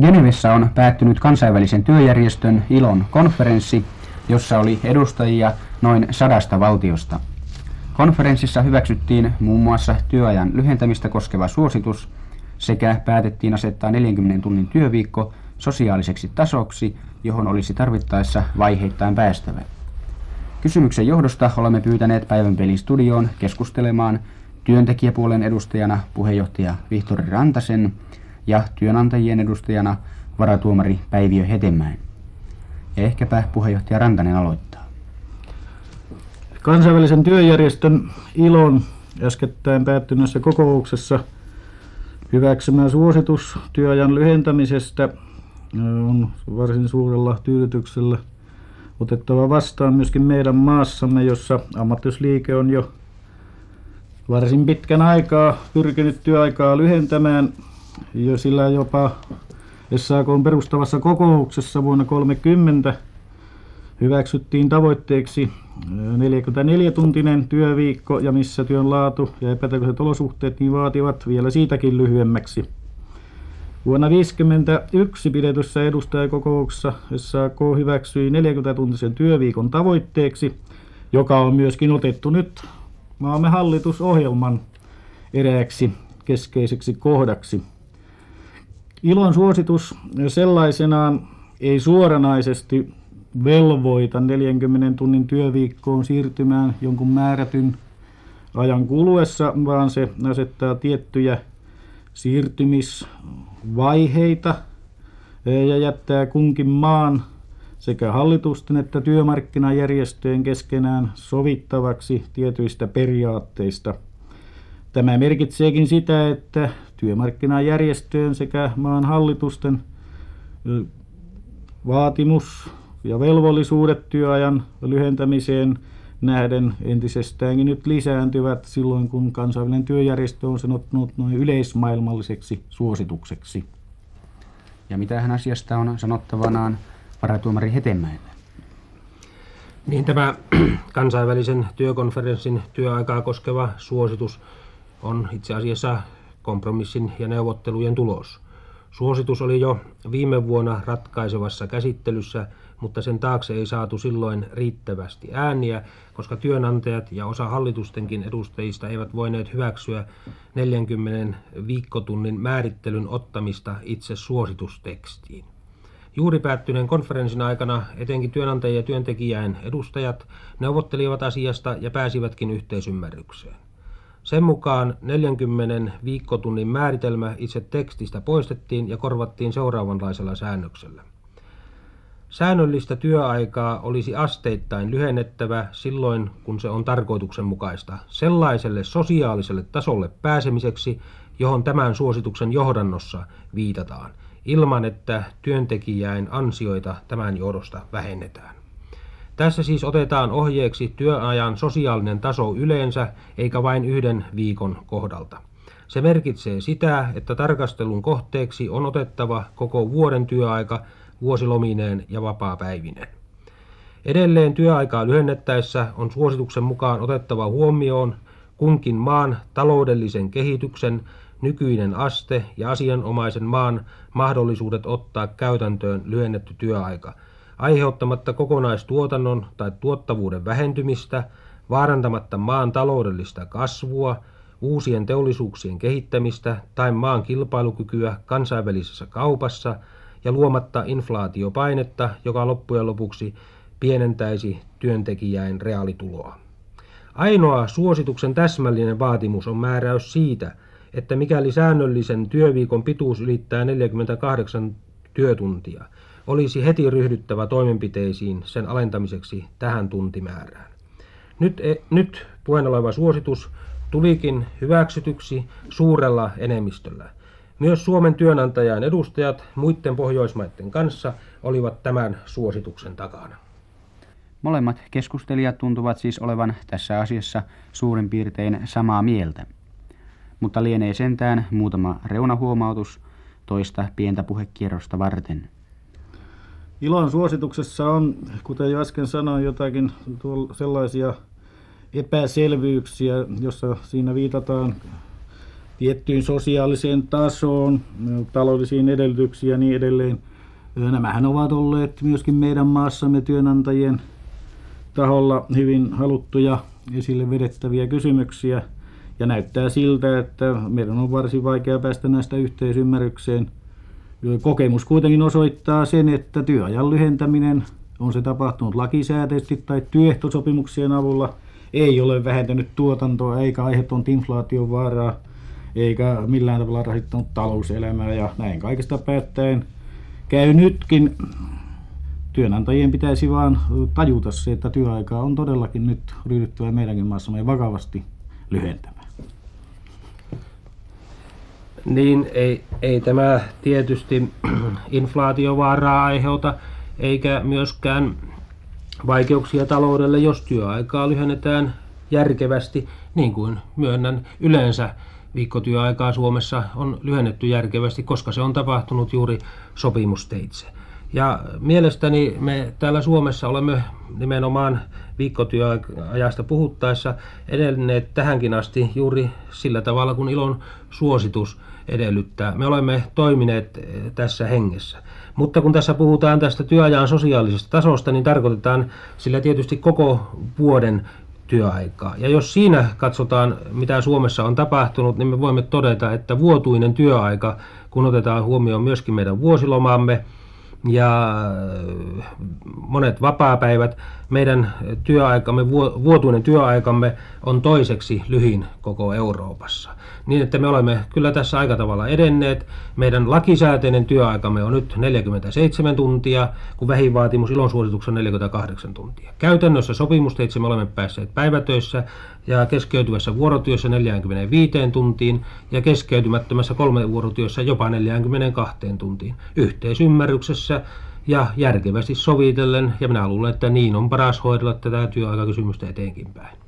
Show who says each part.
Speaker 1: Genevessä on päättynyt kansainvälisen työjärjestön ILON konferenssi, jossa oli edustajia noin sadasta valtiosta. Konferenssissa hyväksyttiin muun muassa työajan lyhentämistä koskeva suositus sekä päätettiin asettaa 40 tunnin työviikko sosiaaliseksi tasoksi, johon olisi tarvittaessa vaiheittain päästävä. Kysymyksen johdosta olemme pyytäneet päivän pelistudioon keskustelemaan työntekijäpuolen edustajana puheenjohtaja Vihtori Rantasen ja työnantajien edustajana varatuomari Päiviö Hetemäen. Ja ehkäpä puheenjohtaja Rantanen aloittaa.
Speaker 2: Kansainvälisen työjärjestön ILON äskettäin päättyneessä kokouksessa hyväksymä suositus työajan lyhentämisestä on varsin suurella tyydytyksellä otettava vastaan myöskin meidän maassamme, jossa ammattisliike on jo varsin pitkän aikaa pyrkinyt työaikaa lyhentämään jo sillä jopa SAK on perustavassa kokouksessa vuonna 30 hyväksyttiin tavoitteeksi 44-tuntinen työviikko ja missä työn laatu ja epätäydelliset olosuhteet niin vaativat vielä siitäkin lyhyemmäksi. Vuonna 1951 pidetyssä edustajakokouksessa SAK hyväksyi 40-tuntisen työviikon tavoitteeksi, joka on myöskin otettu nyt maamme hallitusohjelman erääksi keskeiseksi kohdaksi. Ilon suositus sellaisenaan ei suoranaisesti velvoita 40 tunnin työviikkoon siirtymään jonkun määrätyn ajan kuluessa, vaan se asettaa tiettyjä siirtymisvaiheita ja jättää kunkin maan sekä hallitusten että työmarkkinajärjestöjen keskenään sovittavaksi tietyistä periaatteista. Tämä merkitseekin sitä, että työmarkkinajärjestöjen sekä maan hallitusten vaatimus ja velvollisuudet työajan lyhentämiseen nähden entisestäänkin nyt lisääntyvät silloin, kun kansainvälinen työjärjestö on sen ottanut noin yleismaailmalliseksi suositukseksi.
Speaker 1: Ja mitä hän asiasta on sanottavanaan varatuomari Hetemäellä?
Speaker 3: Niin tämä kansainvälisen työkonferenssin työaikaa koskeva suositus on itse asiassa kompromissin ja neuvottelujen tulos. Suositus oli jo viime vuonna ratkaisevassa käsittelyssä, mutta sen taakse ei saatu silloin riittävästi ääniä, koska työnantajat ja osa hallitustenkin edustajista eivät voineet hyväksyä 40 viikkotunnin määrittelyn ottamista itse suositustekstiin. Juuri päättyneen konferenssin aikana etenkin työnantajien ja työntekijäin edustajat neuvottelivat asiasta ja pääsivätkin yhteisymmärrykseen. Sen mukaan 40 viikkotunnin määritelmä itse tekstistä poistettiin ja korvattiin seuraavanlaisella säännöksellä. Säännöllistä työaikaa olisi asteittain lyhennettävä silloin, kun se on tarkoituksenmukaista, sellaiselle sosiaaliselle tasolle pääsemiseksi, johon tämän suosituksen johdannossa viitataan, ilman että työntekijäin ansioita tämän johdosta vähennetään. Tässä siis otetaan ohjeeksi työajan sosiaalinen taso yleensä, eikä vain yhden viikon kohdalta. Se merkitsee sitä, että tarkastelun kohteeksi on otettava koko vuoden työaika vuosilomineen ja vapaapäivineen. Edelleen työaikaa lyhennettäessä on suosituksen mukaan otettava huomioon kunkin maan taloudellisen kehityksen nykyinen aste ja asianomaisen maan mahdollisuudet ottaa käytäntöön lyhennetty työaika – aiheuttamatta kokonaistuotannon tai tuottavuuden vähentymistä, vaarantamatta maan taloudellista kasvua, uusien teollisuuksien kehittämistä tai maan kilpailukykyä kansainvälisessä kaupassa ja luomatta inflaatiopainetta, joka loppujen lopuksi pienentäisi työntekijäin reaalituloa. Ainoa suosituksen täsmällinen vaatimus on määräys siitä, että mikäli säännöllisen työviikon pituus ylittää 48 työtuntia – olisi heti ryhdyttävä toimenpiteisiin sen alentamiseksi tähän tuntimäärään. Nyt, e, nyt puheen oleva suositus tulikin hyväksytyksi suurella enemmistöllä. Myös Suomen työnantajan edustajat muiden Pohjoismaiden kanssa olivat tämän suosituksen takana.
Speaker 1: Molemmat keskustelijat tuntuvat siis olevan tässä asiassa suurin piirtein samaa mieltä. Mutta lienee sentään muutama reunahuomautus toista pientä puhekierrosta varten.
Speaker 2: Ilon suosituksessa on, kuten jo äsken sanoin, jotakin sellaisia epäselvyyksiä, jossa siinä viitataan tiettyyn sosiaaliseen tasoon, taloudellisiin edellytyksiin ja niin edelleen. Nämähän ovat olleet myöskin meidän maassamme työnantajien taholla hyvin haluttuja esille vedettäviä kysymyksiä. Ja näyttää siltä, että meidän on varsin vaikea päästä näistä yhteisymmärrykseen. Kokemus kuitenkin osoittaa sen, että työajan lyhentäminen on se tapahtunut lakisääteisesti tai työehtosopimuksien avulla, ei ole vähentänyt tuotantoa eikä aiheuttanut inflaation vaaraa eikä millään tavalla rasittanut talouselämää ja näin kaikesta päättäen käy nytkin. Työnantajien pitäisi vaan tajuta se, että työaikaa on todellakin nyt ryhdyttävä meidänkin maassamme vakavasti lyhentämään.
Speaker 3: Niin, ei, ei tämä tietysti inflaatiovaaraa aiheuta, eikä myöskään vaikeuksia taloudelle, jos työaikaa lyhennetään järkevästi, niin kuin myönnän yleensä viikkotyöaikaa Suomessa on lyhennetty järkevästi, koska se on tapahtunut juuri sopimusteitse. Ja mielestäni me täällä Suomessa olemme nimenomaan viikkotyöajasta puhuttaessa edenneet tähänkin asti juuri sillä tavalla, kun ilon suositus edellyttää. Me olemme toimineet tässä hengessä. Mutta kun tässä puhutaan tästä työajan sosiaalisesta tasosta, niin tarkoitetaan sillä tietysti koko vuoden työaikaa. Ja jos siinä katsotaan, mitä Suomessa on tapahtunut, niin me voimme todeta, että vuotuinen työaika, kun otetaan huomioon myöskin meidän vuosilomamme, ja monet vapaapäivät. Meidän työaikamme, vuotuinen työaikamme on toiseksi lyhin koko Euroopassa. Niin, että me olemme kyllä tässä aika tavalla edenneet. Meidän lakisääteinen työaikamme on nyt 47 tuntia, kun vähivaatimus ilonsuosituksen 48 tuntia. Käytännössä sopimusteitse me olemme päässeet päivätöissä ja keskeytyvässä vuorotyössä 45 tuntiin ja keskeytymättömässä kolme vuorotyössä jopa 42 tuntiin. Yhteisymmärryksessä ja järkevästi sovitellen, ja minä luulen, että niin on paras hoidella tätä työaikakysymystä eteenkin päin.